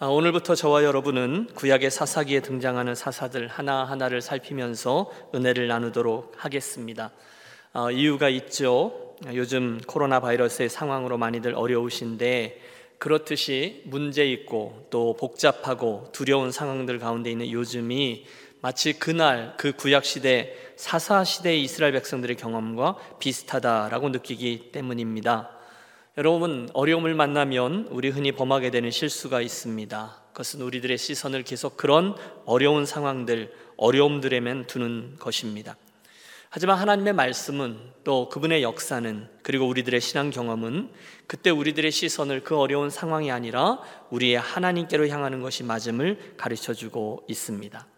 아, 오늘부터 저와 여러분은 구약의 사사기에 등장하는 사사들 하나하나를 살피면서 은혜를 나누도록 하겠습니다. 어, 이유가 있죠. 요즘 코로나 바이러스의 상황으로 많이들 어려우신데 그렇듯이 문제 있고 또 복잡하고 두려운 상황들 가운데 있는 요즘이 마치 그날 그 구약 시대 사사 시대의 이스라엘 백성들의 경험과 비슷하다라고 느끼기 때문입니다. 여러분 어려움을 만나면 우리 흔히 범하게 되는 실수가 있습니다. 그것은 우리들의 시선을 계속 그런 어려운 상황들, 어려움들에만 두는 것입니다. 하지만 하나님의 말씀은 또 그분의 역사는 그리고 우리들의 신앙 경험은 그때 우리들의 시선을 그 어려운 상황이 아니라 우리의 하나님께로 향하는 것이 맞음을 가르쳐 주고 있습니다.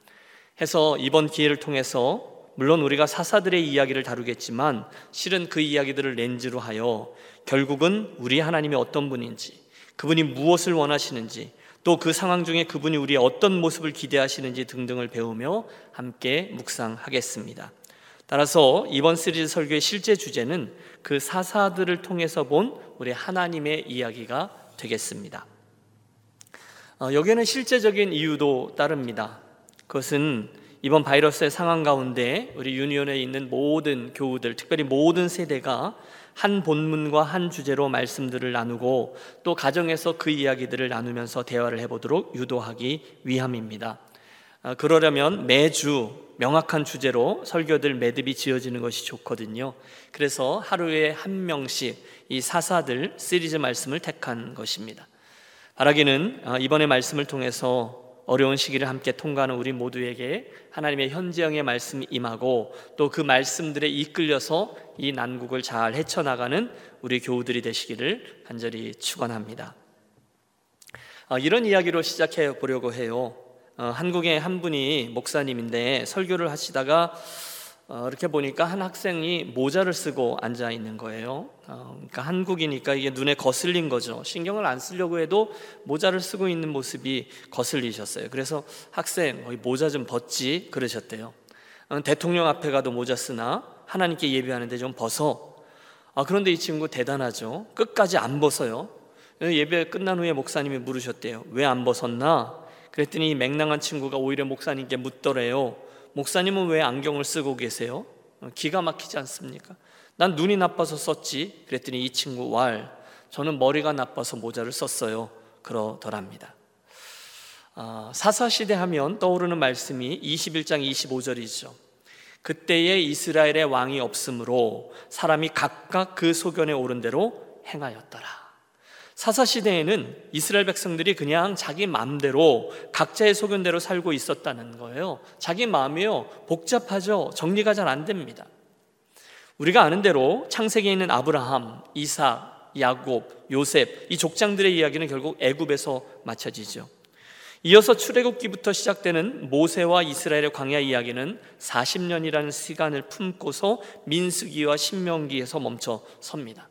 해서 이번 기회를 통해서 물론 우리가 사사들의 이야기를 다루겠지만 실은 그 이야기들을 렌즈로 하여 결국은 우리 하나님이 어떤 분인지 그분이 무엇을 원하시는지 또 그 상황 중에 그분이 우리의 어떤 모습을 기대하시는지 등등을 배우며 함께 묵상하겠습니다. 따라서 이번 시리즈 설교의 실제 주제는 그 사사들을 통해서 본 우리 하나님의 이야기가 되겠습니다. 어, 여기에는 실제적인 이유도 따릅니다. 그것은 이번 바이러스의 상황 가운데 우리 유니온에 있는 모든 교우들, 특별히 모든 세대가 한 본문과 한 주제로 말씀들을 나누고 또 가정에서 그 이야기들을 나누면서 대화를 해보도록 유도하기 위함입니다. 아, 그러려면 매주 명확한 주제로 설교들 매듭이 지어지는 것이 좋거든요. 그래서 하루에 한 명씩 이 사사들 시리즈 말씀을 택한 것입니다. 바라기는 아, 이번에 말씀을 통해서 어려운 시기를 함께 통과하는 우리 모두에게 하나님의 현재형의 말씀이 임하고 또 그 말씀들에 이끌려서 이 난국을 잘 헤쳐나가는 우리 교우들이 되시기를 간절히 축원합니다. 어, 이런 이야기로 시작해 보려고 해요. 어, 한국의 한 분이 목사님인데 설교를 하시다가 어, 이렇게 보니까 한 학생이 모자를 쓰고 앉아 있는 거예요. 어, 그러니까 한국이니까 이게 눈에 거슬린 거죠. 신경을 안 쓰려고 해도 모자를 쓰고 있는 모습이 거슬리셨어요. 그래서 학생, 어, 모자 좀 벗지 그러셨대요. 어, 대통령 앞에 가도 모자 쓰나 하나님께 예배하는데 좀 벗어. 아, 그런데 이 친구 대단하죠. 끝까지 안 벗어요. 예배 끝난 후에 목사님이 물으셨대요. 왜 안 벗었나? 그랬더니 맹랑한 친구가 오히려 목사님께 묻더래요. 목사님은 왜 안경을 쓰고 계세요? 어, 기가 막히지 않습니까? 난 눈이 나빠서 썼지. 그랬더니 이 친구 왈, 저는 머리가 나빠서 모자를 썼어요. 그러더랍니다. 아, 사사시대 하면 떠오르는 말씀이 21장 25절이죠. 그때에 이스라엘의 왕이 없으므로 사람이 각각 그 소견에 오른 대로 행하였더라. 사사 시대에는 이스라엘 백성들이 그냥 자기 마음대로 각자의 소견대로 살고 있었다는 거예요. 자기 마음이요 복잡하죠. 정리가 잘 안 됩니다. 우리가 아는 대로 창세기에 있는 아브라함, 이삭, 야곱, 요셉 이 족장들의 이야기는 결국 애굽에서 맞춰지죠. 이어서 출애굽기부터 시작되는 모세와 이스라엘의 광야 이야기는 40년이라는 시간을 품고서 민수기와 신명기에서 멈춰 섭니다.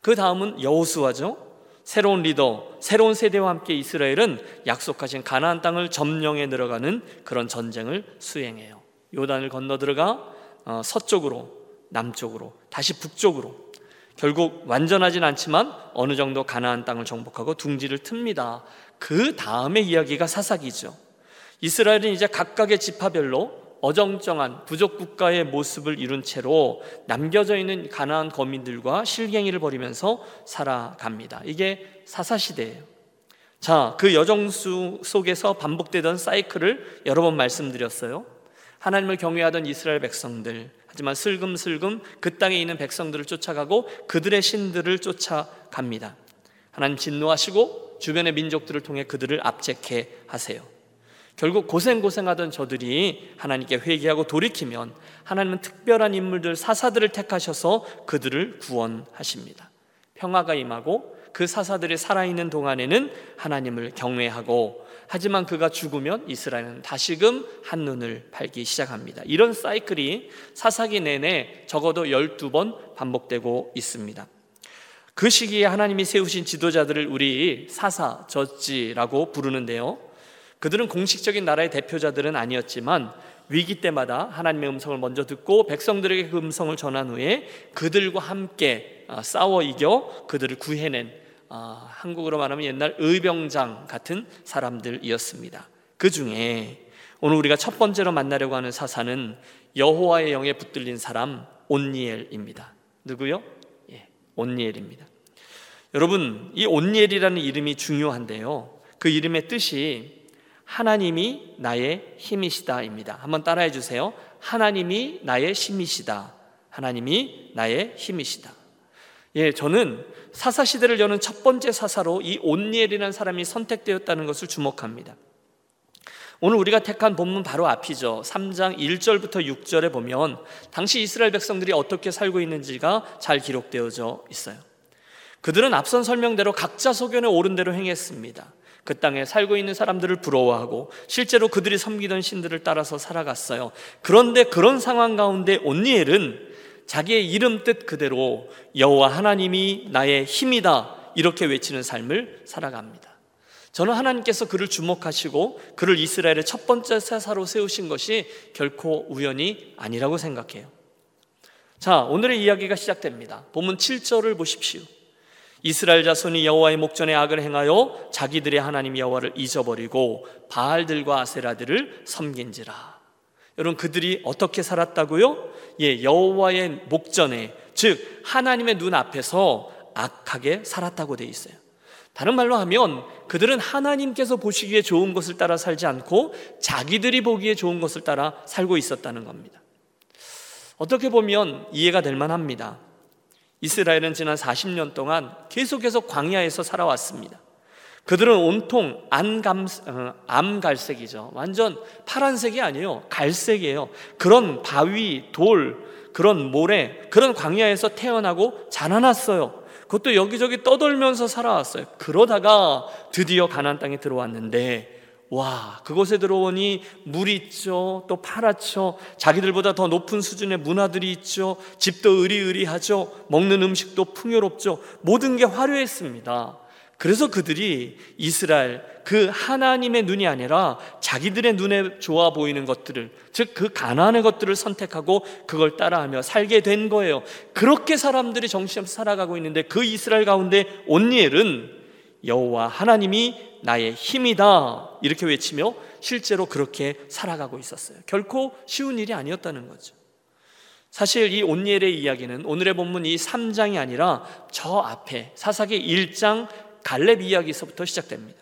그 다음은 여호수아죠. 새로운 리더, 새로운 세대와 함께 이스라엘은 약속하신 가나안 땅을 점령해 들어가는 그런 전쟁을 수행해요. 요단을 건너 들어가 어, 서쪽으로, 남쪽으로, 다시 북쪽으로. 결국 완전하진 않지만 어느 정도 가나안 땅을 정복하고 둥지를 틉니다. 그 다음의 이야기가 사사기죠. 이스라엘은 이제 각각의 지파별로 어정쩡한 부족 국가의 모습을 이룬 채로 남겨져 있는 가나안 거민들과 실갱이를 벌이면서 살아갑니다. 이게 사사 시대예요. 자, 그 여정수 속에서 반복되던 사이클을 여러 번 말씀드렸어요. 하나님을 경외하던 이스라엘 백성들, 하지만 슬금슬금 그 땅에 있는 백성들을 쫓아가고 그들의 신들을 쫓아갑니다. 하나님 진노하시고 주변의 민족들을 통해 그들을 압제케 하세요. 결국 고생고생하던 저들이 하나님께 회개하고 돌이키면 하나님은 특별한 인물들, 사사들을 택하셔서 그들을 구원하십니다. 평화가 임하고 그 사사들이 살아있는 동안에는 하나님을 경외하고 하지만 그가 죽으면 이스라엘은 다시금 한눈을 팔기 시작합니다. 이런 사이클이 사사기 내내 적어도 12번 반복되고 있습니다. 그 시기에 하나님이 세우신 지도자들을 우리 사사, 젖지라고 부르는데요. 그들은 공식적인 나라의 대표자들은 아니었지만 위기 때마다 하나님의 음성을 먼저 듣고 백성들에게 그 음성을 전한 후에 그들과 함께 아, 싸워 이겨 그들을 구해낸 어, 한국으로 말하면 옛날 의병장 같은 사람들이었습니다. 그 중에 오늘 우리가 첫 번째로 만나려고 하는 사사는 여호와의 영에 붙들린 사람 온니엘입니다. 누구요? 예, 온니엘입니다. 여러분, 이 온니엘이라는 이름이 중요한데요. 그 이름의 뜻이 하나님이 나의 힘이시다입니다. 한번 따라해 주세요. 하나님이 나의 힘이시다. 하나님이 나의 힘이시다. 예, 저는 사사 시대를 여는 첫 번째 사사로 이 온니엘이라는 사람이 선택되었다는 것을 주목합니다. 오늘 우리가 택한 본문 바로 앞이죠. 3장 1절부터 6절에 보면 당시 이스라엘 백성들이 어떻게 살고 있는지가 잘 기록되어져 있어요. 그들은 앞선 설명대로 각자 소견에 옳은 대로 행했습니다. 그 땅에 살고 있는 사람들을 부러워하고 실제로 그들이 섬기던 신들을 따라서 살아갔어요. 그런데 그런 상황 가운데 온니엘은 자기의 이름 뜻 그대로 여호와 하나님이 나의 힘이다 이렇게 외치는 삶을 살아갑니다. 저는 하나님께서 그를 주목하시고 그를 이스라엘의 첫 번째 사사로 세우신 것이 결코 우연이 아니라고 생각해요. 자, 오늘의 이야기가 시작됩니다. 본문 7절을 보십시오. 이스라엘 자손이 여호와의 목전에 악을 행하여 자기들의 하나님 여호와를 잊어버리고 바알들과 아세라들을 섬긴지라. 여러분 그들이 어떻게 살았다고요? 예, 여호와의 목전에 즉 하나님의 눈 앞에서 악하게 살았다고 돼 있어요. 다른 말로 하면 그들은 하나님께서 보시기에 좋은 것을 따라 살지 않고 자기들이 보기에 좋은 것을 따라 살고 있었다는 겁니다. 어떻게 보면 이해가 될 만합니다. 이스라엘은 지난 40년 동안 계속해서 광야에서 살아왔습니다. 그들은 온통 안감, 어, 암갈색이죠. 완전 파란색이 아니에요. 갈색이에요. 그런 바위, 돌, 그런 모래, 그런 광야에서 태어나고 자라났어요. 그것도 여기저기 떠돌면서 살아왔어요. 그러다가 드디어 가나안 땅에 들어왔는데 와, 그곳에 들어오니 물이 있죠. 또 파랗죠. 자기들보다 더 높은 수준의 문화들이 있죠. 집도 으리으리하죠. 먹는 음식도 풍요롭죠. 모든 게 화려했습니다. 그래서 그들이 이스라엘 그 하나님의 눈이 아니라 자기들의 눈에 좋아 보이는 것들을 즉 그 가난의 것들을 선택하고 그걸 따라하며 살게 된 거예요. 그렇게 사람들이 정신없이 살아가고 있는데 그 이스라엘 가운데 온니엘은 여호와 하나님이 나의 힘이다 이렇게 외치며 실제로 그렇게 살아가고 있었어요. 결코 쉬운 일이 아니었다는 거죠. 사실 이 온니엘의 이야기는 오늘의 본문 이 3장이 아니라 저 앞에 사사기 1장 갈렙 이야기에서부터 시작됩니다.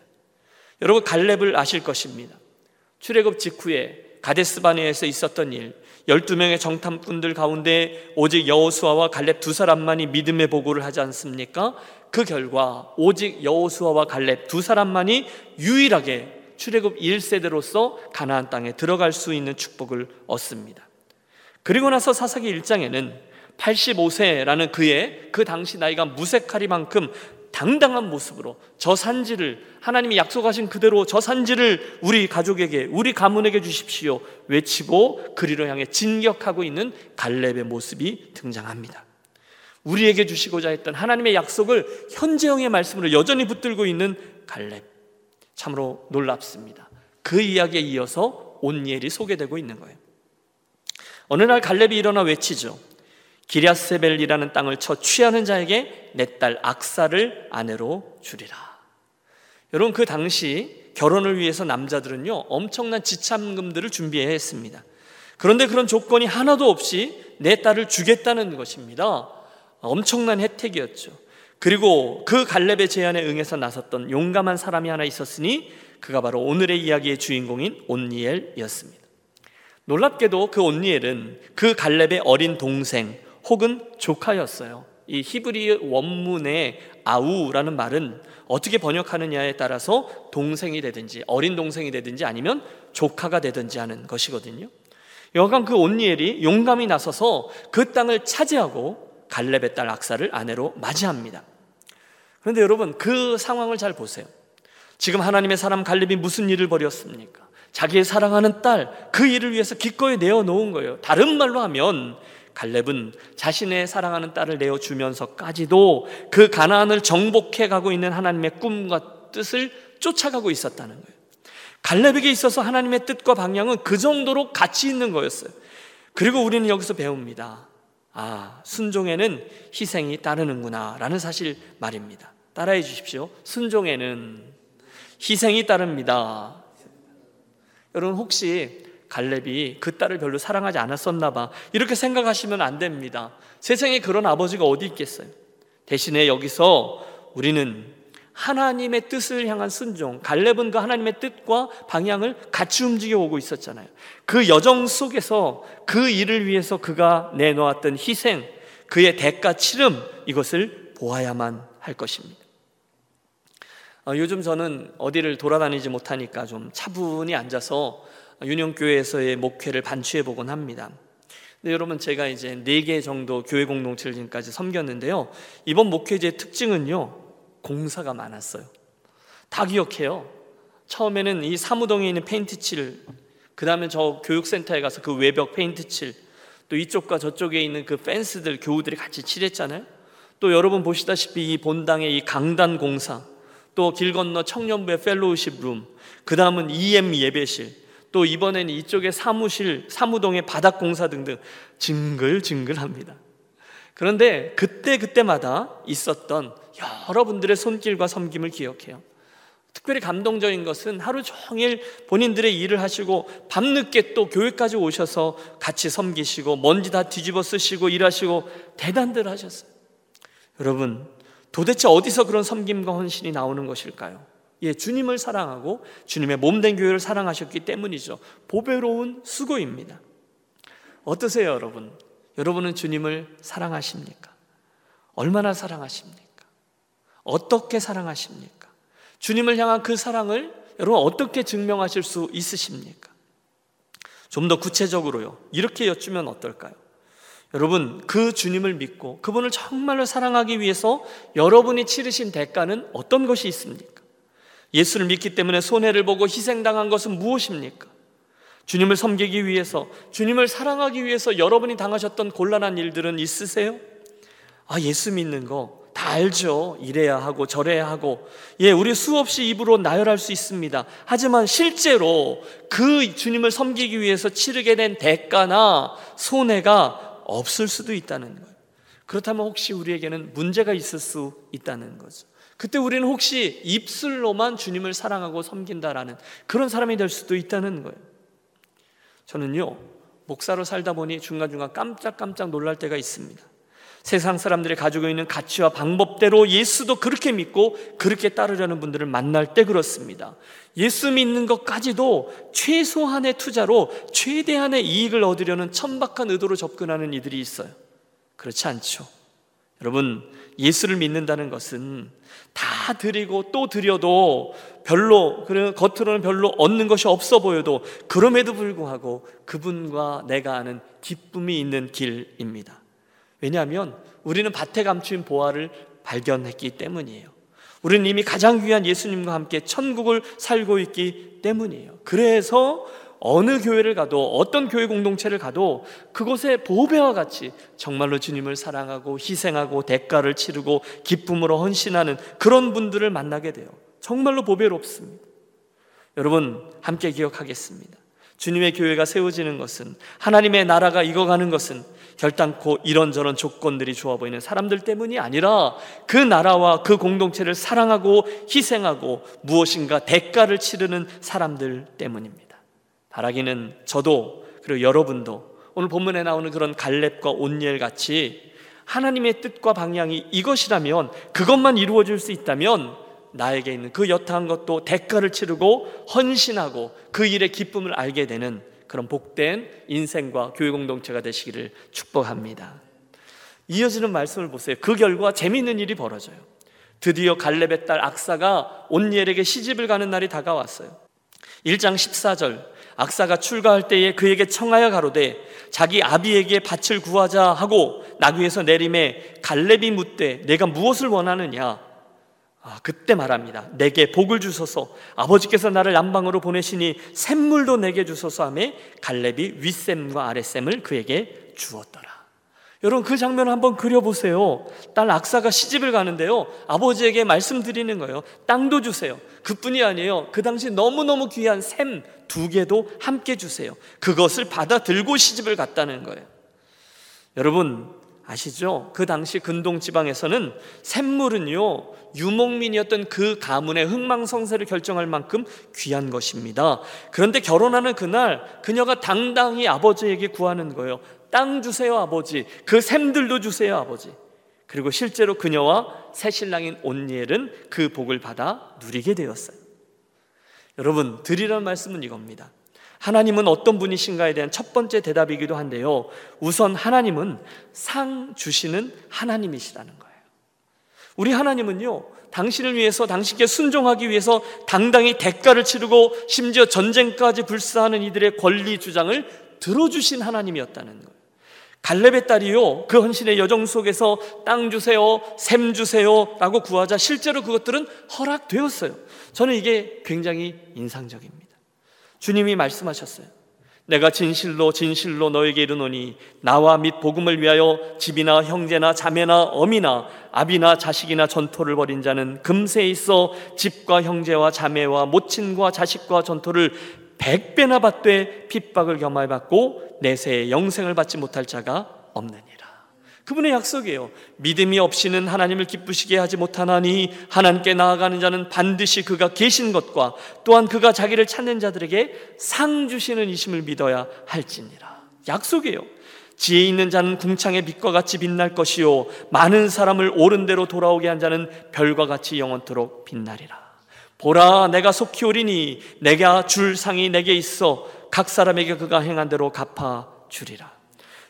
여러분 갈렙을 아실 것입니다. 출애굽 직후에 가데스바네에서 있었던 일, 12명의 정탐꾼들 가운데 오직 여호수아와 갈렙 두 사람만이 믿음의 보고를 하지 않습니까? 그 결과 오직 여호수아와 갈렙 두 사람만이 유일하게 출애굽 1세대로서 가나안 땅에 들어갈 수 있는 축복을 얻습니다. 그리고 나서 사사기 1장에는 85세라는 그의 그 당시 나이가 무색하리만큼 당당한 모습으로 저 산지를 하나님이 약속하신 그대로 저 산지를 우리 가족에게 우리 가문에게 주십시오 외치고 그리로 향해 진격하고 있는 갈렙의 모습이 등장합니다. 우리에게 주시고자 했던 하나님의 약속을 현재형의 말씀으로 여전히 붙들고 있는 갈렙 참으로 놀랍습니다. 그 이야기에 이어서 온니엘이 소개되고 있는 거예요. 어느 날 갈렙이 일어나 외치죠. 기랴세벨이라는 땅을 쳐 취하는 자에게 내 딸 악사를 아내로 주리라. 여러분 그 당시 결혼을 위해서 남자들은요 엄청난 지참금들을 준비해야 했습니다. 그런데 그런 조건이 하나도 없이 내 딸을 주겠다는 것입니다. 엄청난 혜택이었죠. 그리고 그 갈렙의 제안에 응해서 나섰던 용감한 사람이 하나 있었으니 그가 바로 오늘의 이야기의 주인공인 온니엘이었습니다. 놀랍게도 그 온니엘은 그 갈렙의 어린 동생 혹은 조카였어요. 이 히브리 원문의 아우라는 말은 어떻게 번역하느냐에 따라서 동생이 되든지 어린 동생이 되든지 아니면 조카가 되든지 하는 것이거든요. 여간 그 온니엘이 용감히 나서서 그 땅을 차지하고 갈렙의 딸 악사를 아내로 맞이합니다. 그런데 여러분 그 상황을 잘 보세요. 지금 하나님의 사람 갈렙이 무슨 일을 벌였습니까? 자기의 사랑하는 딸 그 일을 위해서 기꺼이 내어 놓은 거예요. 다른 말로 하면 갈렙은 자신의 사랑하는 딸을 내어 주면서까지도 그 가나안을 정복해 가고 있는 하나님의 꿈과 뜻을 쫓아가고 있었다는 거예요. 갈렙에게 있어서 하나님의 뜻과 방향은 그 정도로 가치 있는 거였어요. 그리고 우리는 여기서 배웁니다. 아, 순종에는 희생이 따르는구나 라는 사실 말입니다. 따라해 주십시오. 순종에는 희생이 따릅니다. 여러분 혹시 갈렙이 그 딸을 별로 사랑하지 않았었나 봐. 이렇게 생각하시면 안 됩니다. 세상에 그런 아버지가 어디 있겠어요? 대신에 여기서 우리는 하나님의 뜻을 향한 순종, 갈렙은 그 하나님의 뜻과 방향을 같이 움직여 오고 있었잖아요. 그 여정 속에서 그 일을 위해서 그가 내놓았던 희생, 그의 대가 치름, 이것을 보아야만 할 것입니다. 어, 요즘 저는 어디를 돌아다니지 못하니까 좀 차분히 앉아서 윤영교회에서의 목회를 반추해 보곤 합니다. 근데 여러분 제가 이제 네 개 정도 교회 공동체를 지금까지 섬겼는데요. 이번 목회지의 특징은요. 공사가 많았어요. 다 기억해요. 처음에는 이 사무동에 있는 페인트 칠, 그 다음에 저 교육센터에 가서 그 외벽 페인트 칠, 또 이쪽과 저쪽에 있는 그 펜스들 교우들이 같이 칠했잖아요. 또 여러분 보시다시피 이 본당의 이 강단 공사, 또 길 건너 청년부의 fellowship room, 그 다음은 EM 예배실, 또 이번에는 이쪽에 사무실, 사무동의 바닥 공사 등등 징글징글합니다. 그런데 그때 그때마다 있었던 여러분들의 손길과 섬김을 기억해요. 특별히 감동적인 것은 하루 종일 본인들의 일을 하시고 밤늦게 또 교회까지 오셔서 같이 섬기시고 먼지 다 뒤집어 쓰시고 일하시고 대단들 하셨어요. 여러분, 도대체 어디서 그런 섬김과 헌신이 나오는 것일까요? 예, 주님을 사랑하고 주님의 몸된 교회를 사랑하셨기 때문이죠. 보배로운 수고입니다. 어떠세요, 여러분? 여러분은 주님을 사랑하십니까? 얼마나 사랑하십니까? 어떻게 사랑하십니까? 주님을 향한 그 사랑을 여러분 어떻게 증명하실 수 있으십니까? 좀 더 구체적으로요. 이렇게 여쭈면 어떨까요? 여러분, 그 주님을 믿고 그분을 정말로 사랑하기 위해서 여러분이 치르신 대가는 어떤 것이 있습니까? 예수를 믿기 때문에 손해를 보고 희생당한 것은 무엇입니까? 주님을 섬기기 위해서, 주님을 사랑하기 위해서 여러분이 당하셨던 곤란한 일들은 있으세요? 아, 예수 믿는 거 다 알죠. 이래야 하고 저래야 하고. 예, 우리 수없이 입으로 나열할 수 있습니다. 하지만 실제로 그 주님을 섬기기 위해서 치르게 된 대가나 손해가 없을 수도 있다는 거예요. 그렇다면 혹시 우리에게는 문제가 있을 수 있다는 거죠. 그때 우리는 혹시 입술로만 주님을 사랑하고 섬긴다라는 그런 사람이 될 수도 있다는 거예요. 저는요, 목사로 살다 보니 중간중간 깜짝깜짝 놀랄 때가 있습니다. 세상 사람들이 가지고 있는 가치와 방법대로 예수도 그렇게 믿고 그렇게 따르려는 분들을 만날 때 그렇습니다. 예수 믿는 것까지도 최소한의 투자로 최대한의 이익을 얻으려는 천박한 의도로 접근하는 이들이 있어요. 그렇지 않죠. 여러분, 예수를 믿는다는 것은 다 드리고 또 드려도 별로 겉으로는 별로 얻는 것이 없어 보여도 그럼에도 불구하고 그분과 내가 아는 기쁨이 있는 길입니다. 왜냐하면 우리는 밭에 감춘 보화를 발견했기 때문이에요. 우리는 이미 가장 귀한 예수님과 함께 천국을 살고 있기 때문이에요. 그래서 어느 교회를 가도 어떤 교회 공동체를 가도 그곳에 보배와 같이 정말로 주님을 사랑하고 희생하고 대가를 치르고 기쁨으로 헌신하는 그런 분들을 만나게 돼요. 정말로 보배롭습니다. 여러분 함께 기억하겠습니다. 주님의 교회가 세워지는 것은 하나님의 나라가 익어가는 것은 결단코 이런저런 조건들이 좋아 보이는 사람들 때문이 아니라 그 나라와 그 공동체를 사랑하고 희생하고 무엇인가 대가를 치르는 사람들 때문입니다. 바라기는 저도 그리고 여러분도 오늘 본문에 나오는 그런 갈렙과 온니엘 같이 하나님의 뜻과 방향이 이것이라면 그것만 이루어질 수 있다면 나에게 있는 그 여타한 것도 대가를 치르고 헌신하고 그 일의 기쁨을 알게 되는 그런 복된 인생과 교회 공동체가 되시기를 축복합니다. 이어지는 말씀을 보세요. 그 결과 재미있는 일이 벌어져요. 드디어 갈렙의 딸 악사가 온니엘에게 시집을 가는 날이 다가왔어요. 1장 14절 악사가 출가할 때에 그에게 청하여 가로되 자기 아비에게 밭을 구하자 하고 나귀에서 내림에 갈렙이 묻되 내가 무엇을 원하느냐 아, 그때 말합니다. 내게 복을 주소서 아버지께서 나를 남방으로 보내시니 샘물도 내게 주소서 하며 갈렙이 윗샘과 아랫샘을 그에게 주었더라. 여러분 그 장면을 한번 그려보세요. 딸 악사가 시집을 가는데요. 아버지에게 말씀드리는 거예요. 땅도 주세요. 그뿐이 아니에요. 그 당시 너무너무 귀한 샘 두 개도 함께 주세요. 그것을 받아 들고 시집을 갔다는 거예요. 여러분 아시죠? 그 당시 근동 지방에서는 샘물은요 유목민이었던 그 가문의 흥망성쇠를 결정할 만큼 귀한 것입니다. 그런데 결혼하는 그날 그녀가 당당히 아버지에게 구하는 거예요. 땅 주세요 아버지. 그 샘들도 주세요 아버지. 그리고 실제로 그녀와 새 신랑인 온니엘은 그 복을 받아 누리게 되었어요. 여러분 드리는 말씀은 이겁니다. 하나님은 어떤 분이신가에 대한 첫 번째 대답이기도 한데요. 우선 하나님은 상 주시는 하나님이시라는 거예요. 우리 하나님은요, 당신을 위해서 당신께 순종하기 위해서 당당히 대가를 치르고 심지어 전쟁까지 불사하는 이들의 권리 주장을 들어주신 하나님이었다는 거예요. 갈렙의 딸이요, 그 헌신의 여정 속에서 땅 주세요, 샘 주세요 라고 구하자 실제로 그것들은 허락되었어요. 저는 이게 굉장히 인상적입니다. 주님이 말씀하셨어요. 내가 진실로 진실로 너에게 이르노니 나와 및 복음을 위하여 집이나 형제나 자매나 어미나 아비나 자식이나 전토를 벌인 자는 금세에 있어 집과 형제와 자매와 모친과 자식과 전토를 백배나 받되 핍박을 겸하여 받고 내세에 영생을 받지 못할 자가 없느니라. 그분의 약속이에요. 믿음이 없이는 하나님을 기쁘시게 하지 못하나니 하나님께 나아가는 자는 반드시 그가 계신 것과 또한 그가 자기를 찾는 자들에게 상 주시는 이심을 믿어야 할지니라. 약속이에요. 지혜 있는 자는 궁창의 빛과 같이 빛날 것이요 많은 사람을 옳은 대로 돌아오게 한 자는 별과 같이 영원토록 빛나리라. 보라 내가 속히 오리니 내가 줄 상이 내게 있어 각 사람에게 그가 행한 대로 갚아 주리라.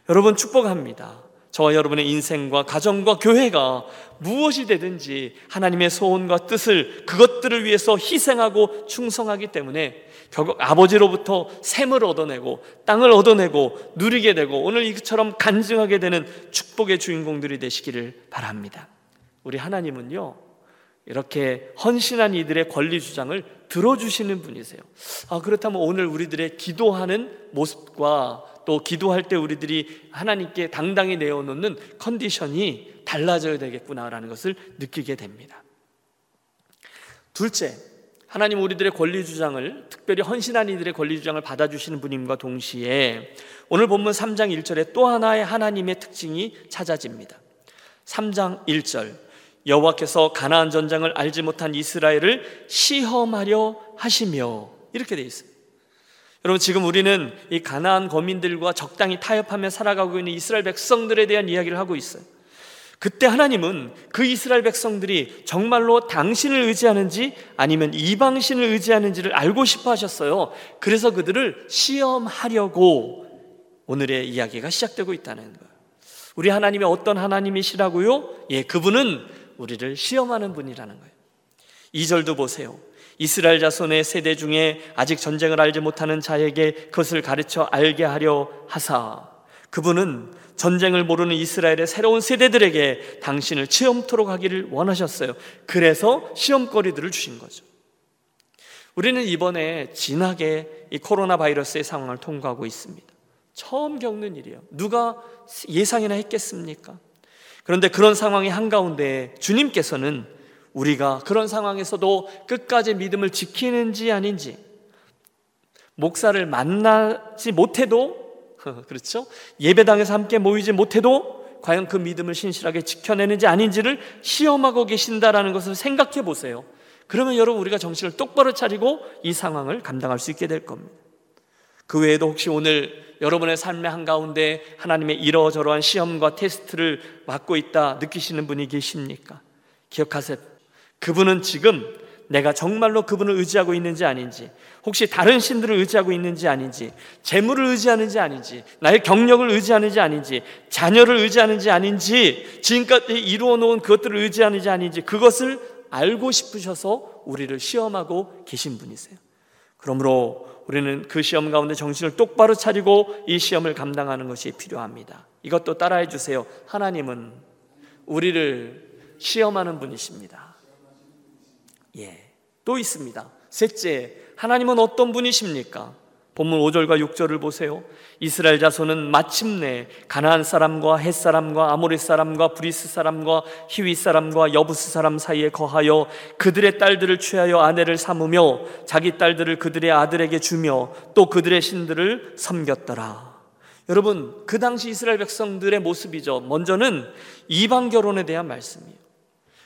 여러분 축복합니다. 저와 여러분의 인생과 가정과 교회가 무엇이 되든지 하나님의 소원과 뜻을 그것들을 위해서 희생하고 충성하기 때문에 결국 아버지로부터 샘을 얻어내고 땅을 얻어내고 누리게 되고 오늘 이처럼 간증하게 되는 축복의 주인공들이 되시기를 바랍니다. 우리 하나님은요, 이렇게 헌신한 이들의 권리 주장을 들어주시는 분이세요. 아, 그렇다면 오늘 우리들의 기도하는 모습과 또 기도할 때 우리들이 하나님께 당당히 내어놓는 컨디션이 달라져야 되겠구나라는 것을 느끼게 됩니다. 둘째, 하나님 우리들의 권리 주장을 특별히 헌신한 이들의 권리 주장을 받아주시는 분임과 동시에 오늘 본문 3장 1절에 또 하나의 하나님의 특징이 찾아집니다. 3장 1절 여호와께서 가나안 전장을 알지 못한 이스라엘을 시험하려 하시며 이렇게 돼 있어요. 여러분 지금 우리는 이 가나안 거민들과 적당히 타협하며 살아가고 있는 이스라엘 백성들에 대한 이야기를 하고 있어요. 그때 하나님은 그 이스라엘 백성들이 정말로 당신을 의지하는지 아니면 이방신을 의지하는지를 알고 싶어 하셨어요. 그래서 그들을 시험하려고 오늘의 이야기가 시작되고 있다는 거예요. 우리 하나님이 어떤 하나님이시라고요? 예, 그분은 우리를 시험하는 분이라는 거예요. 2절도 보세요. 이스라엘 자손의 세대 중에 아직 전쟁을 알지 못하는 자에게 그것을 가르쳐 알게 하려 하사 그분은 전쟁을 모르는 이스라엘의 새로운 세대들에게 당신을 체험토록 하기를 원하셨어요. 그래서 시험거리들을 주신 거죠. 우리는 이번에 진하게 이 코로나 바이러스의 상황을 통과하고 있습니다. 처음 겪는 일이에요. 누가 예상이나 했겠습니까? 그런데 그런 상황의 한가운데 주님께서는 우리가 그런 상황에서도 끝까지 믿음을 지키는지 아닌지 목사를 만나지 못해도 그렇죠? 예배당에서 함께 모이지 못해도 과연 그 믿음을 신실하게 지켜내는지 아닌지를 시험하고 계신다라는 것을 생각해 보세요. 그러면 여러분 우리가 정신을 똑바로 차리고 이 상황을 감당할 수 있게 될 겁니다. 그 외에도 혹시 오늘 여러분의 삶의 한가운데 하나님의 이러저러한 시험과 테스트를 맡고 있다 느끼시는 분이 계십니까? 기억하세요. 그분은 지금 내가 정말로 그분을 의지하고 있는지 아닌지, 혹시 다른 신들을 의지하고 있는지 아닌지, 재물을 의지하는지 아닌지, 나의 경력을 의지하는지 아닌지, 자녀를 의지하는지 아닌지, 지금까지 이루어 놓은 그것들을 의지하는지 아닌지, 그것을 알고 싶으셔서 우리를 시험하고 계신 분이세요. 그러므로 우리는 그 시험 가운데 정신을 똑바로 차리고 이 시험을 감당하는 것이 필요합니다. 이것도 따라해 주세요. 하나님은 우리를 시험하는 분이십니다. 예. 또 있습니다. 셋째, 하나님은 어떤 분이십니까? 본문 5절과 6절을 보세요. 이스라엘 자손은 마침내 가나안 사람과 헷 사람과 아모리 사람과 브리스 사람과 히위 사람과 여부스 사람 사이에 거하여 그들의 딸들을 취하여 아내를 삼으며 자기 딸들을 그들의 아들에게 주며 또 그들의 신들을 섬겼더라. 여러분, 그 당시 이스라엘 백성들의 모습이죠. 먼저는 이방 결혼에 대한 말씀이에요.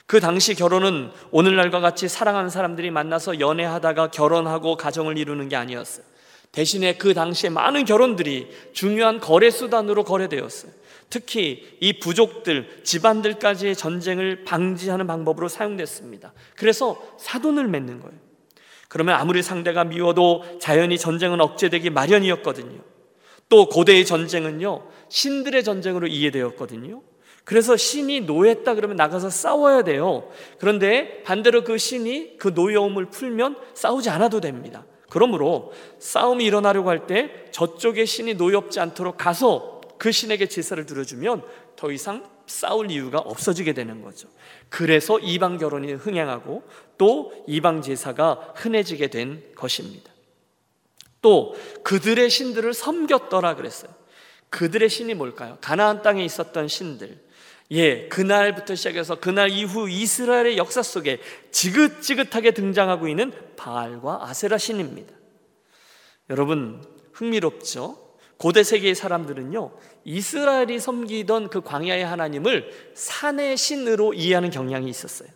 그 당시 결혼은 오늘날과 같이 사랑하는 사람들이 만나서 연애하다가 결혼하고 가정을 이루는 게 아니었어요. 대신에 그 당시에 많은 결혼들이 중요한 거래 수단으로 거래되었어요. 특히 이 부족들, 집안들까지의 전쟁을 방지하는 방법으로 사용됐습니다. 그래서 사돈을 맺는 거예요. 그러면 아무리 상대가 미워도 자연히 전쟁은 억제되기 마련이었거든요. 또 고대의 전쟁은요, 신들의 전쟁으로 이해되었거든요. 그래서 신이 노했다 그러면 나가서 싸워야 돼요. 그런데 반대로 그 신이 그 노여움을 풀면 싸우지 않아도 됩니다. 그러므로 싸움이 일어나려고 할 때 저쪽의 신이 노엽지 않도록 가서 그 신에게 제사를 드려주면 더 이상 싸울 이유가 없어지게 되는 거죠. 그래서 이방 결혼이 흥행하고 또 이방 제사가 흔해지게 된 것입니다. 또 그들의 신들을 섬겼더라 그랬어요. 그들의 신이 뭘까요? 가나안 땅에 있었던 신들. 예, 그날부터 시작해서 그날 이후 이스라엘의 역사 속에 지긋지긋하게 등장하고 있는 바알과 아세라 신입니다. 여러분, 흥미롭죠? 고대 세계의 사람들은요, 이스라엘이 섬기던 그 광야의 하나님을 산의 신으로 이해하는 경향이 있었어요.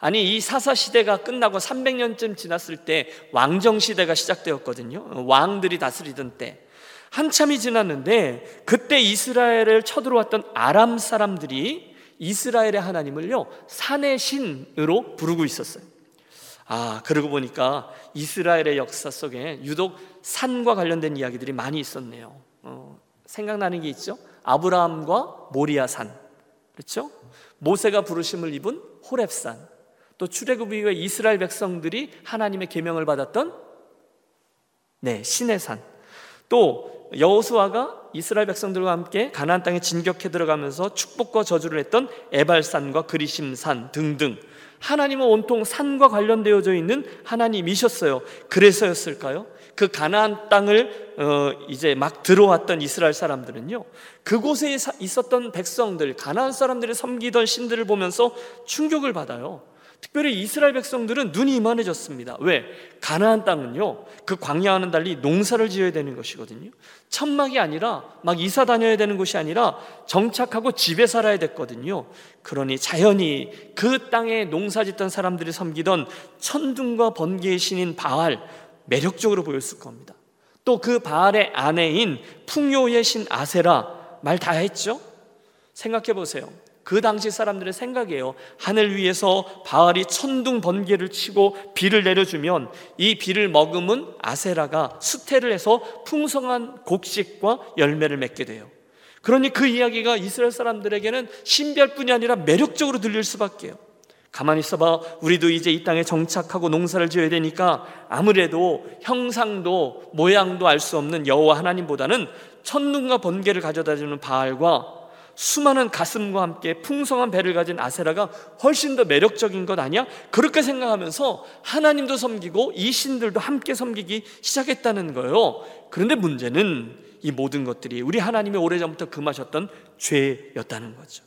아니, 이 사사 시대가 끝나고 300년쯤 지났을 때 왕정 시대가 시작되었거든요. 왕들이 다스리던 때. 한참이 지났는데 그때 이스라엘을 쳐들어왔던 아람 사람들이 이스라엘의 하나님을요 산의 신으로 부르고 있었어요. 아 그러고 보니까 이스라엘의 역사 속에 유독 산과 관련된 이야기들이 많이 있었네요. 어, 생각나는 게 있죠. 아브라함과 모리아 산, 그렇죠? 모세가 부르심을 입은 호렙산, 또 출애굽 이후에 이스라엘 백성들이 하나님의 계명을 받았던 네 신의 산, 또 여호수아가 이스라엘 백성들과 함께 가나안 땅에 진격해 들어가면서 축복과 저주를 했던 에발산과 그리심산 등등 하나님은 온통 산과 관련되어져 있는 하나님이셨어요. 그래서였을까요? 그 가나안 땅을 어 이제 막 들어왔던 이스라엘 사람들은요. 그곳에 있었던 백성들, 가나안 사람들이 섬기던 신들을 보면서 충격을 받아요. 특별히 이스라엘 백성들은 눈이 이만해졌습니다. 왜? 가나안 땅은요. 그 광야와는 달리 농사를 지어야 되는 것이거든요. 천막이 아니라 막 이사 다녀야 되는 곳이 아니라 정착하고 집에 살아야 됐거든요. 그러니 자연히 그 땅에 농사 짓던 사람들이 섬기던 천둥과 번개의 신인 바알 매력적으로 보였을 겁니다. 또 그 바알의 아내인 풍요의 신 아세라 말 다 했죠? 생각해 보세요. 그 당시 사람들의 생각이에요. 하늘 위에서 바알이 천둥 번개를 치고 비를 내려주면 이 비를 머금은 아세라가 수태를 해서 풍성한 곡식과 열매를 맺게 돼요. 그러니 그 이야기가 이스라엘 사람들에게는 신비할 뿐이 아니라 매력적으로 들릴 수밖에요. 가만히 있어봐. 우리도 이제 이 땅에 정착하고 농사를 지어야 되니까 아무래도 형상도 모양도 알 수 없는 여호와 하나님보다는 천둥과 번개를 가져다주는 바알과 수많은 가슴과 함께 풍성한 배를 가진 아세라가 훨씬 더 매력적인 것 아니야? 그렇게 생각하면서 하나님도 섬기고 이 신들도 함께 섬기기 시작했다는 거예요. 그런데 문제는 이 모든 것들이 우리 하나님이 오래전부터 금하셨던 죄였다는 거죠.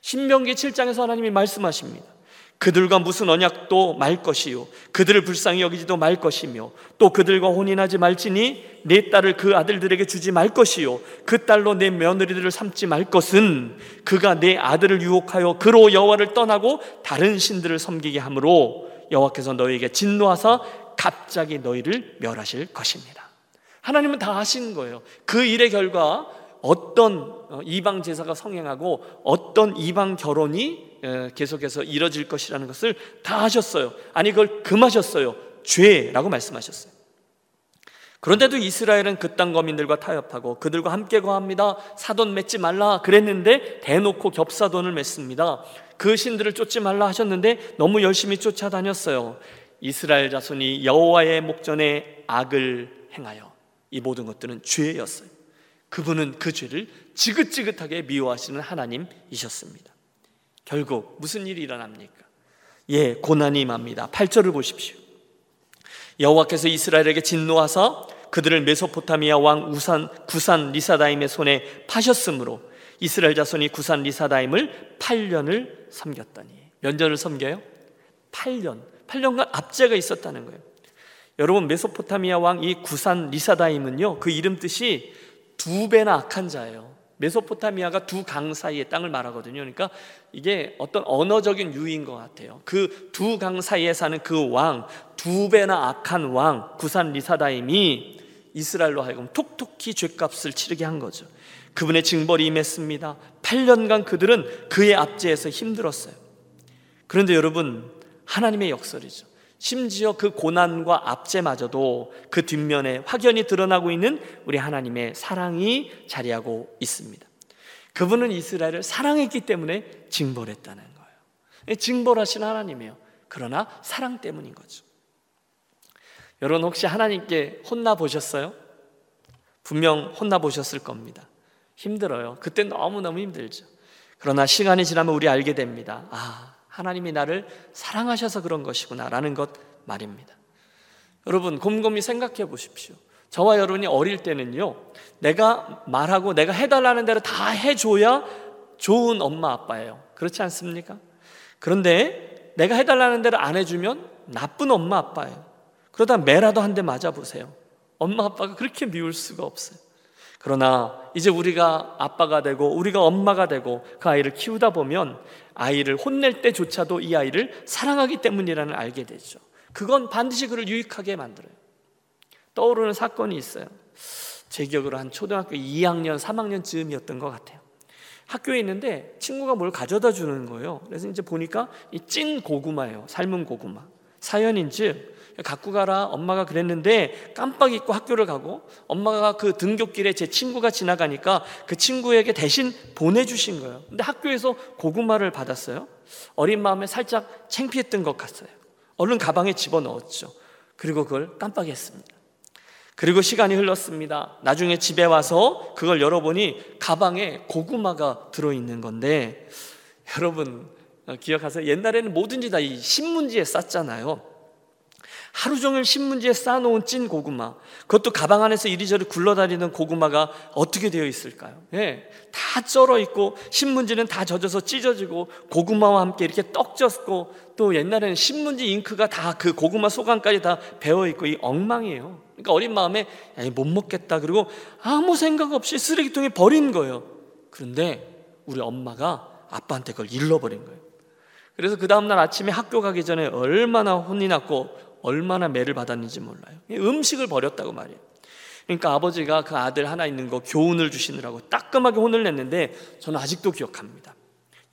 신명기 7장에서 하나님이 말씀하십니다. 그들과 무슨 언약도 말 것이요 그들을 불쌍히 여기지도 말 것이며 또 그들과 혼인하지 말지니 내 딸을 그 아들들에게 주지 말 것이요 그 딸로 내 며느리들을 삼지 말 것은 그가 내 아들을 유혹하여 그로 여호와를 떠나고 다른 신들을 섬기게 하므로 여호와께서 너희에게 진노하사 갑자기 너희를 멸하실 것입니다. 하나님은 다 하신 거예요. 그 일의 결과 어떤 어, 이방 제사가 성행하고 어떤 이방 결혼이 계속해서 이뤄질 것이라는 것을 다 하셨어요. 아니 그걸 금하셨어요. 죄라고 말씀하셨어요. 그런데도 이스라엘은 그 땅 거민들과 타협하고 그들과 함께 거합니다. 사돈 맺지 말라 그랬는데 대놓고 겹사돈을 맺습니다. 그 신들을 쫓지 말라 하셨는데 너무 열심히 쫓아다녔어요. 이스라엘 자손이 여호와의 목전에 악을 행하여 이 모든 것들은 죄였어요. 그분은 그 죄를 지긋지긋하게 미워하시는 하나님이셨습니다. 결국 무슨 일이 일어납니까? 예, 고난이 임합니다. 8절을 보십시오. 여호와께서 이스라엘에게 진노하사 그들을 메소포타미아 왕 우산 구산 리사다임의 손에 파셨으므로 이스라엘 자손이 구산 리사다임을 8년을 섬겼더니 몇 년을 섬겨요? 8년. 8년간 압제가 있었다는 거예요. 여러분 메소포타미아 왕 이 구산 리사다임은요. 그 이름 뜻이 두 배나 악한 자예요. 메소포타미아가 두 강 사이의 땅을 말하거든요. 그러니까 이게 어떤 언어적인 유인 것 같아요. 그 두 강 사이에 사는 그 왕, 두 배나 악한 왕, 구산 리사다임이 이스라엘로 하여금 톡톡히 죄값을 치르게 한 거죠. 그분의 징벌이 임했습니다. 8년간 그들은 그의 압제에서 힘들었어요. 그런데 여러분, 하나님의 역설이죠. 심지어 그 고난과 압제마저도 그 뒷면에 확연히 드러나고 있는 우리 하나님의 사랑이 자리하고 있습니다. 그분은 이스라엘을 사랑했기 때문에 징벌했다는 거예요. 징벌하신 하나님이에요. 그러나 사랑 때문인 거죠. 여러분 혹시 하나님께 혼나 보셨어요? 분명 혼나 보셨을 겁니다. 힘들어요. 그때 너무너무 힘들죠. 그러나 시간이 지나면 우리 알게 됩니다. 아, 하나님이 나를 사랑하셔서 그런 것이구나라는 것 말입니다. 여러분 곰곰이 생각해 보십시오. 저와 여러분이 어릴 때는요, 내가 말하고 내가 해달라는 대로 다 해줘야 좋은 엄마 아빠예요. 그렇지 않습니까? 그런데 내가 해달라는 대로 안 해주면 나쁜 엄마 아빠예요. 그러다 매라도 한 대 맞아보세요. 엄마 아빠가 그렇게 미울 수가 없어요. 그러나 이제 우리가 아빠가 되고 우리가 엄마가 되고 그 아이를 키우다 보면 아이를 혼낼 때조차도 이 아이를 사랑하기 때문이라는 알게 되죠. 그건 반드시 그를 유익하게 만들어요. 떠오르는 사건이 있어요. 제 기억으로 한 초등학교 2학년, 3학년 쯤이었던 것 같아요. 학교에 있는데 친구가 뭘 가져다 주는 거예요. 그래서 이제 보니까 이 찐 고구마예요. 삶은 고구마. 사연인 즉 갖고 가라. 엄마가 그랬는데 깜빡 잊고 학교를 가고 엄마가 그 등굣길에 제 친구가 지나가니까 그 친구에게 대신 보내주신 거예요. 근데 학교에서 고구마를 받았어요. 어린 마음에 살짝 창피했던 것 같아요. 얼른 가방에 집어넣었죠. 그리고 그걸 깜빡 했습니다. 그리고 시간이 흘렀습니다. 나중에 집에 와서 그걸 열어보니 가방에 고구마가 들어있는 건데 여러분 어, 기억하세요? 옛날에는 뭐든지 다 이 신문지에 쌌잖아요 하루 종일 신문지에 쌓아놓은 찐 고구마, 그것도 가방 안에서 이리저리 굴러다니는 고구마가 어떻게 되어 있을까요? 예, 다 쩔어 있고 신문지는 다 젖어서 찢어지고 고구마와 함께 이렇게 떡졌고 또 옛날에는 신문지 잉크가 다 그 고구마 소감까지 다 배어 있고 이 엉망이에요. 그러니까 어린 마음에 야, 못 먹겠다 그리고 아무 생각 없이 쓰레기통에 버린 거예요. 그런데 우리 엄마가 아빠한테 그걸 잃어버린 거예요. 그래서 그 다음날 아침에 학교 가기 전에 얼마나 혼이 났고 얼마나 매를 받았는지 몰라요. 음식을 버렸다고 말이에요. 그러니까 아버지가 그 아들 하나 있는 거 교훈을 주시느라고 따끔하게 혼을 냈는데 저는 아직도 기억합니다.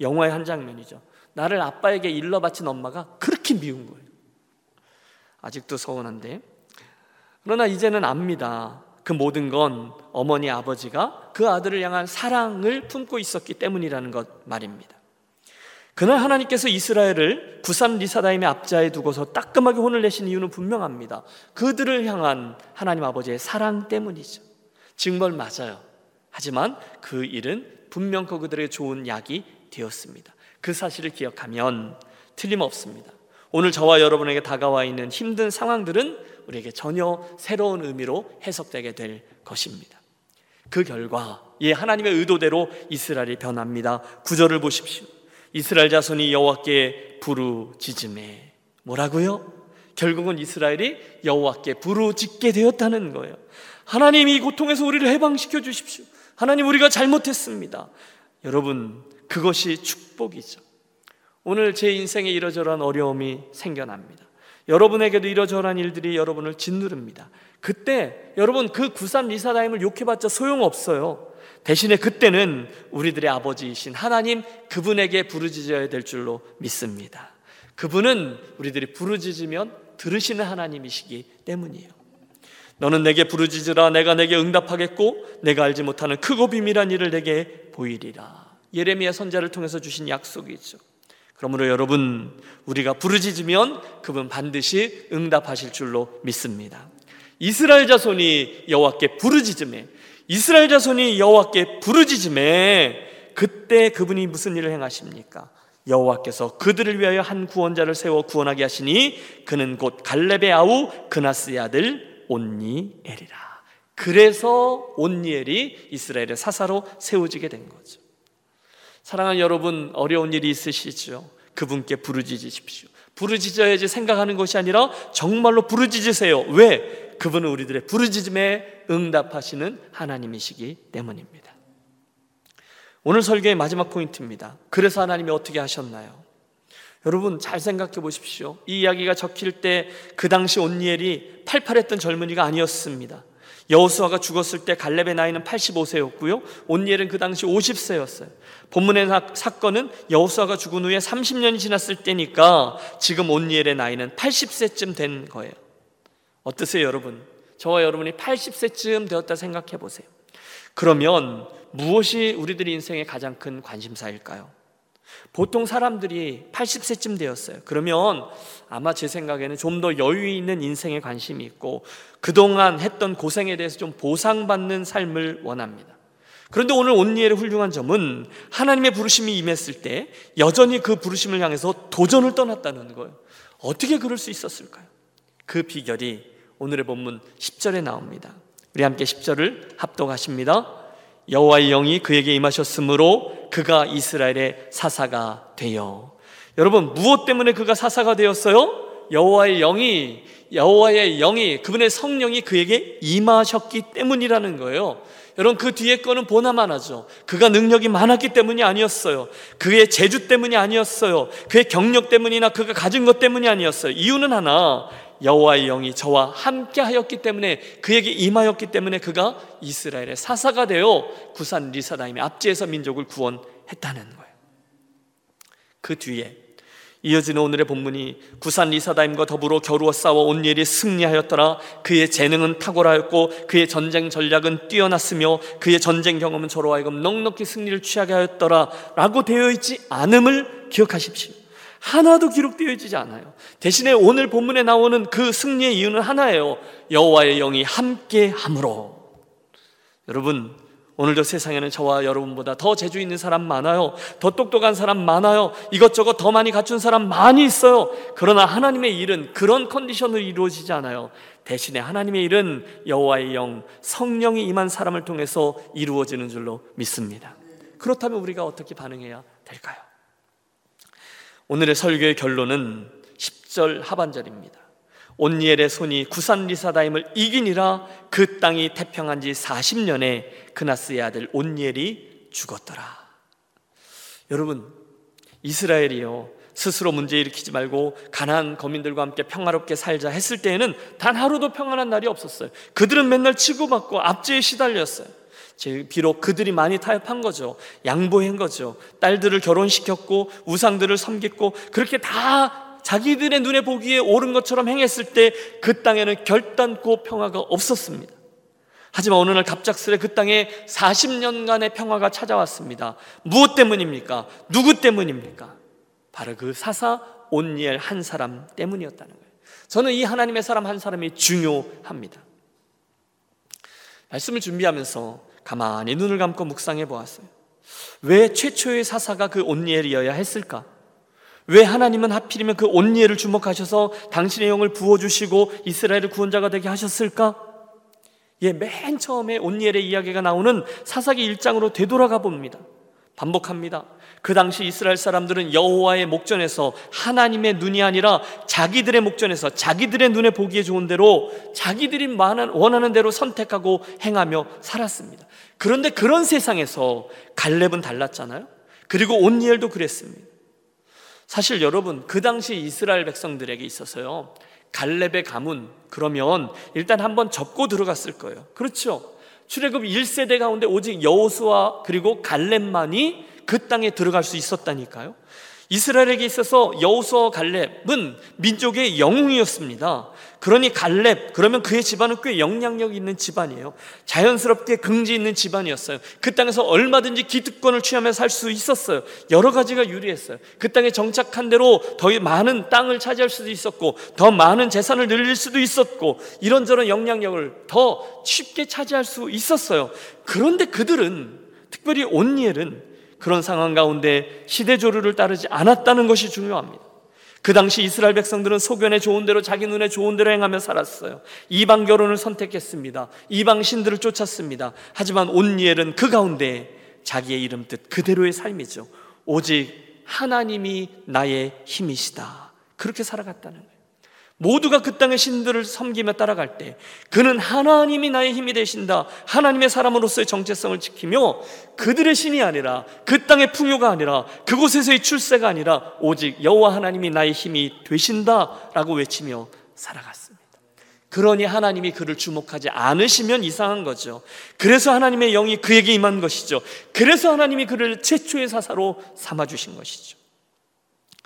영화의 한 장면이죠. 나를 아빠에게 일러 바친 엄마가 그렇게 미운 거예요. 아직도 서운한데. 그러나 이제는 압니다. 그 모든 건 어머니 아버지가 그 아들을 향한 사랑을 품고 있었기 때문이라는 것 말입니다. 그날 하나님께서 이스라엘을 구산 리사다임의 앞자에 두고서 따끔하게 혼을 내신 이유는 분명합니다. 그들을 향한 하나님 아버지의 사랑 때문이죠. 징벌 맞아요. 하지만 그 일은 분명 그들에게 좋은 약이 되었습니다. 그 사실을 기억하면 틀림없습니다. 오늘 저와 여러분에게 다가와 있는 힘든 상황들은 우리에게 전혀 새로운 의미로 해석되게 될 것입니다. 그 결과 예 하나님의 의도대로 이스라엘이 변합니다. 구절을 보십시오. 이스라엘 자손이 여호와께 부르짖음에 뭐라고요? 결국은 이스라엘이 여호와께 부르짖게 되었다는 거예요. 하나님 이 고통에서 우리를 해방시켜 주십시오. 하나님 우리가 잘못했습니다. 여러분 그것이 축복이죠. 오늘 제 인생에 이러저러한 어려움이 생겨납니다. 여러분에게도 이러저러한 일들이 여러분을 짓누릅니다. 그때 여러분 그 구산 리사다임을 욕해봤자 소용없어요. 대신에 그때는 우리들의 아버지이신 하나님 그분에게 부르짖어야 될 줄로 믿습니다. 그분은 우리들이 부르짖으면 들으시는 하나님이시기 때문이에요. 너는 내게 부르짖으라 내가 내게 응답하겠고 내가 알지 못하는 크고 비밀한 일을 내게 보이리라. 예레미야 선자를 통해서 주신 약속이죠. 그러므로 여러분 우리가 부르짖으면 그분 반드시 응답하실 줄로 믿습니다. 이스라엘 자손이 여호와께 부르짖음에 이스라엘 자손이 여호와께 부르짖음에 그때 그분이 무슨 일을 행하십니까? 여호와께서 그들을 위하여 한 구원자를 세워 구원하게 하시니 그는 곧 갈렙의 아우 그나스의 아들 온니엘이라. 그래서 온니엘이 이스라엘의 사사로 세워지게 된 거죠. 사랑하는 여러분 어려운 일이 있으시죠? 그분께 부르짖으십시오. 부르짖어야지 생각하는 것이 아니라 정말로 부르짖으세요. 왜? 그분은 우리들의 부르짖음에 응답하시는 하나님이시기 때문입니다. 오늘 설교의 마지막 포인트입니다. 그래서 하나님이 어떻게 하셨나요? 여러분 잘 생각해 보십시오. 이 이야기가 적힐 때 그 당시 온니엘이 팔팔했던 젊은이가 아니었습니다. 여호수아가 죽었을 때 갈렙의 나이는 85세였고요. 온니엘은 그 당시 50세였어요. 본문의 사 건은 여호수아가 죽은 후에 30년이 지났을 때니까 지금 온니엘의 나이는 80세쯤 된 거예요. 어떠세요, 여러분? 저와 여러분이 80세쯤 되었다 생각해 보세요. 그러면 무엇이 우리들 인생의 가장 큰 관심사일까요? 보통 사람들이 80세쯤 되었어요. 그러면 아마 제 생각에는 좀 더 여유 있는 인생에 관심이 있고 그동안 했던 고생에 대해서 좀 보상받는 삶을 원합니다. 그런데 오늘 온니엘의 훌륭한 점은 하나님의 부르심이 임했을 때 여전히 그 부르심을 향해서 도전을 떠났다는 거예요. 어떻게 그럴 수 있었을까요? 그 비결이 오늘의 본문 10절에 나옵니다. 우리 함께 10절을 합독하십니다. 여호와의 영이 그에게 임하셨으므로 그가 이스라엘의 사사가 되어. 여러분 무엇 때문에 그가 사사가 되었어요? 여호와의 영이 여호와의 영이 그분의 성령이 그에게 임하셨기 때문이라는 거예요. 여러분 그 뒤에 거는 보나마나죠. 그가 능력이 많았기 때문이 아니었어요. 그의 재주 때문이 아니었어요. 그의 경력 때문이나 그가 가진 것 때문이 아니었어요. 이유는 하나 여호와의 영이 저와 함께 하였기 때문에 그에게 임하였기 때문에 그가 이스라엘의 사사가 되어 구산 리사다임의 압지에서 민족을 구원했다는 거예요. 그 뒤에 이어지는 오늘의 본문이 구산 리사다임과 더불어 겨루어 싸워 온일이 승리하였더라. 그의 재능은 탁월하였고 그의 전쟁 전략은 뛰어났으며 그의 전쟁 경험은 저로 하여금 넉넉히 승리를 취하게 하였더라. 라고 되어 있지 않음을 기억하십시오 하나도 기록되어 있지 않아요 대신에 오늘 본문에 나오는 그 승리의 이유는 하나예요 여호와의 영이 함께 함으로 여러분 오늘도 세상에는 저와 여러분보다 더 재주 있는 사람 많아요. 더 똑똑한 사람 많아요. 이것저것 더 많이 갖춘 사람 많이 있어요. 그러나 하나님의 일은 그런 컨디션으로 이루어지지 않아요. 대신에 하나님의 일은 여호와의 영, 성령이 임한 사람을 통해서 이루어지는 줄로 믿습니다. 그렇다면 우리가 어떻게 반응해야 될까요? 오늘의 설교의 결론은 10절 하반절입니다. 온니엘의 손이 구산 리사다임을 이기니라 그 땅이 태평한 지 40년에 그나스의 아들 온니엘이 죽었더라. 여러분, 이스라엘이요. 스스로 문제 일으키지 말고 가난 거민들과 함께 평화롭게 살자 했을 때에는 단 하루도 평안한 날이 없었어요. 그들은 맨날 치고받고 압제에 시달렸어요. 비록 그들이 많이 타협한 거죠. 양보한 거죠. 딸들을 결혼시켰고 우상들을 섬겼고 그렇게 다 자기들의 눈에 보기에 옳은 것처럼 행했을 때 그 땅에는 결단코 평화가 없었습니다. 하지만 어느 날 갑작스레 그 땅에 40년간의 평화가 찾아왔습니다. 무엇 때문입니까? 누구 때문입니까? 바로 그 사사 온니엘 한 사람 때문이었다는 거예요. 저는 이 하나님의 사람 한 사람이 중요합니다. 말씀을 준비하면서 가만히 눈을 감고 묵상해 보았어요. 왜 최초의 사사가 그 온니엘이어야 했을까? 왜 하나님은 하필이면 그 온니엘을 주목하셔서 당신의 영을 부어주시고 이스라엘의 구원자가 되게 하셨을까? 예, 맨 처음에 온니엘의 이야기가 나오는 사사기 1장으로 되돌아가 봅니다. 반복합니다. 그 당시 이스라엘 사람들은 여호와의 목전에서 하나님의 눈이 아니라 자기들의 목전에서 자기들의 눈에 보기에 좋은 대로 자기들이 원하는 대로 선택하고 행하며 살았습니다. 그런데 그런 세상에서 갈렙은 달랐잖아요. 그리고 온니엘도 그랬습니다. 사실 여러분 그 당시 이스라엘 백성들에게 있어서요 갈렙의 가문 그러면 일단 한번 접고 들어갔을 거예요. 그렇죠? 출애굽 1세대 가운데 오직 여호수아 그리고 갈렙만이 그 땅에 들어갈 수 있었다니까요. 이스라엘에게 있어서 여호수아 갈렙은 민족의 영웅이었습니다. 그러니 갈렙 그러면 그의 집안은 꽤 영향력 있는 집안이에요. 자연스럽게 긍지 있는 집안이었어요. 그 땅에서 얼마든지 기득권을 취하며 살 수 있었어요. 여러 가지가 유리했어요. 그 땅에 정착한 대로 더 많은 땅을 차지할 수도 있었고 더 많은 재산을 늘릴 수도 있었고 이런저런 영향력을 더 쉽게 차지할 수 있었어요. 그런데 그들은 특별히 온니엘은 그런 상황 가운데 시대조류를 따르지 않았다는 것이 중요합니다. 그 당시 이스라엘 백성들은 소견에 좋은 대로 자기 눈에 좋은 대로 행하며 살았어요. 이방 결혼을 선택했습니다. 이방 신들을 쫓았습니다. 하지만 온니엘은 그 가운데 자기의 이름 뜻 그대로의 삶이죠. 오직 하나님이 나의 힘이시다. 그렇게 살아갔다는 거예요. 모두가 그 땅의 신들을 섬기며 따라갈 때 그는 하나님이 나의 힘이 되신다. 하나님의 사람으로서의 정체성을 지키며 그들의 신이 아니라 그 땅의 풍요가 아니라 그곳에서의 출세가 아니라 오직 여호와 하나님이 나의 힘이 되신다라고 외치며 살아갔습니다. 그러니 하나님이 그를 주목하지 않으시면 이상한 거죠. 그래서 하나님의 영이 그에게 임한 것이죠. 그래서 하나님이 그를 최초의 사사로 삼아 주신 것이죠.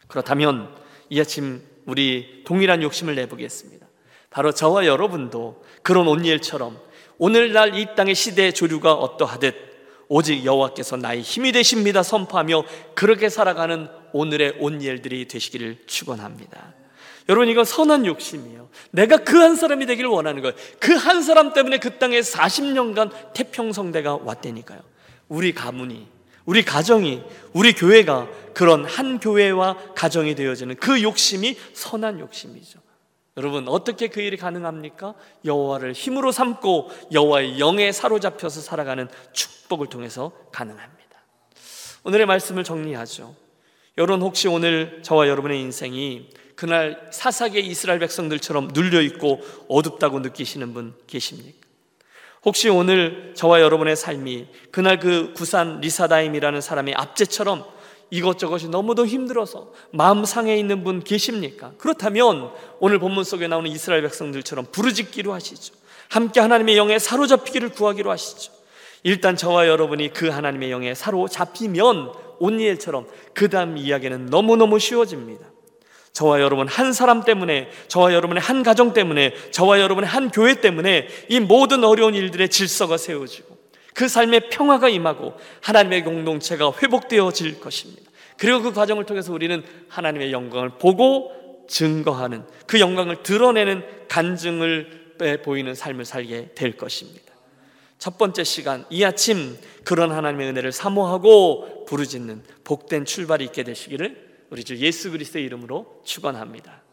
그렇다면 이 아침 우리 동일한 욕심을 내보겠습니다. 바로 저와 여러분도 그런 온니엘처럼 오늘날 이 땅의 시대의 조류가 어떠하듯 오직 여호와께서 나의 힘이 되십니다 선포하며 그렇게 살아가는 오늘의 온니엘들이 되시기를 축원합니다. 여러분 이건 선한 욕심이에요. 내가 그 한 사람이 되기를 원하는 거예요. 그 한 사람 때문에 그 땅에 40년간 태평성대가 왔다니까요. 우리 가문이 우리 가정이, 우리 교회가 그런 한 교회와 가정이 되어지는 그 욕심이 선한 욕심이죠. 여러분 어떻게 그 일이 가능합니까? 여호와를 힘으로 삼고 여호와의 영에 사로잡혀서 살아가는 축복을 통해서 가능합니다. 오늘의 말씀을 정리하죠. 여러분 혹시 오늘 저와 여러분의 인생이 그날 사사계 이스라엘 백성들처럼 눌려 있고 어둡다고 느끼시는 분 계십니까? 혹시 오늘 저와 여러분의 삶이 그날 그 구산 리사다임이라는 사람의 압제처럼 이것저것이 너무도 힘들어서 마음 상해 있는 분 계십니까? 그렇다면 오늘 본문 속에 나오는 이스라엘 백성들처럼 부르짖기로 하시죠. 함께 하나님의 영에 사로잡히기를 구하기로 하시죠. 일단 저와 여러분이 그 하나님의 영에 사로잡히면 온니엘처럼 그 다음 이야기는 너무너무 쉬워집니다. 저와 여러분 한 사람 때문에, 저와 여러분의 한 가정 때문에, 저와 여러분의 한 교회 때문에 이 모든 어려운 일들의 질서가 세워지고 그 삶의 평화가 임하고 하나님의 공동체가 회복되어질 것입니다. 그리고 그 과정을 통해서 우리는 하나님의 영광을 보고 증거하는 그 영광을 드러내는 간증을 보이는 삶을 살게 될 것입니다. 첫 번째 시간, 이 아침 그런 하나님의 은혜를 사모하고 부르짖는 복된 출발이 있게 되시기를 우리 주 예수 그리스도의 이름으로 축원합니다.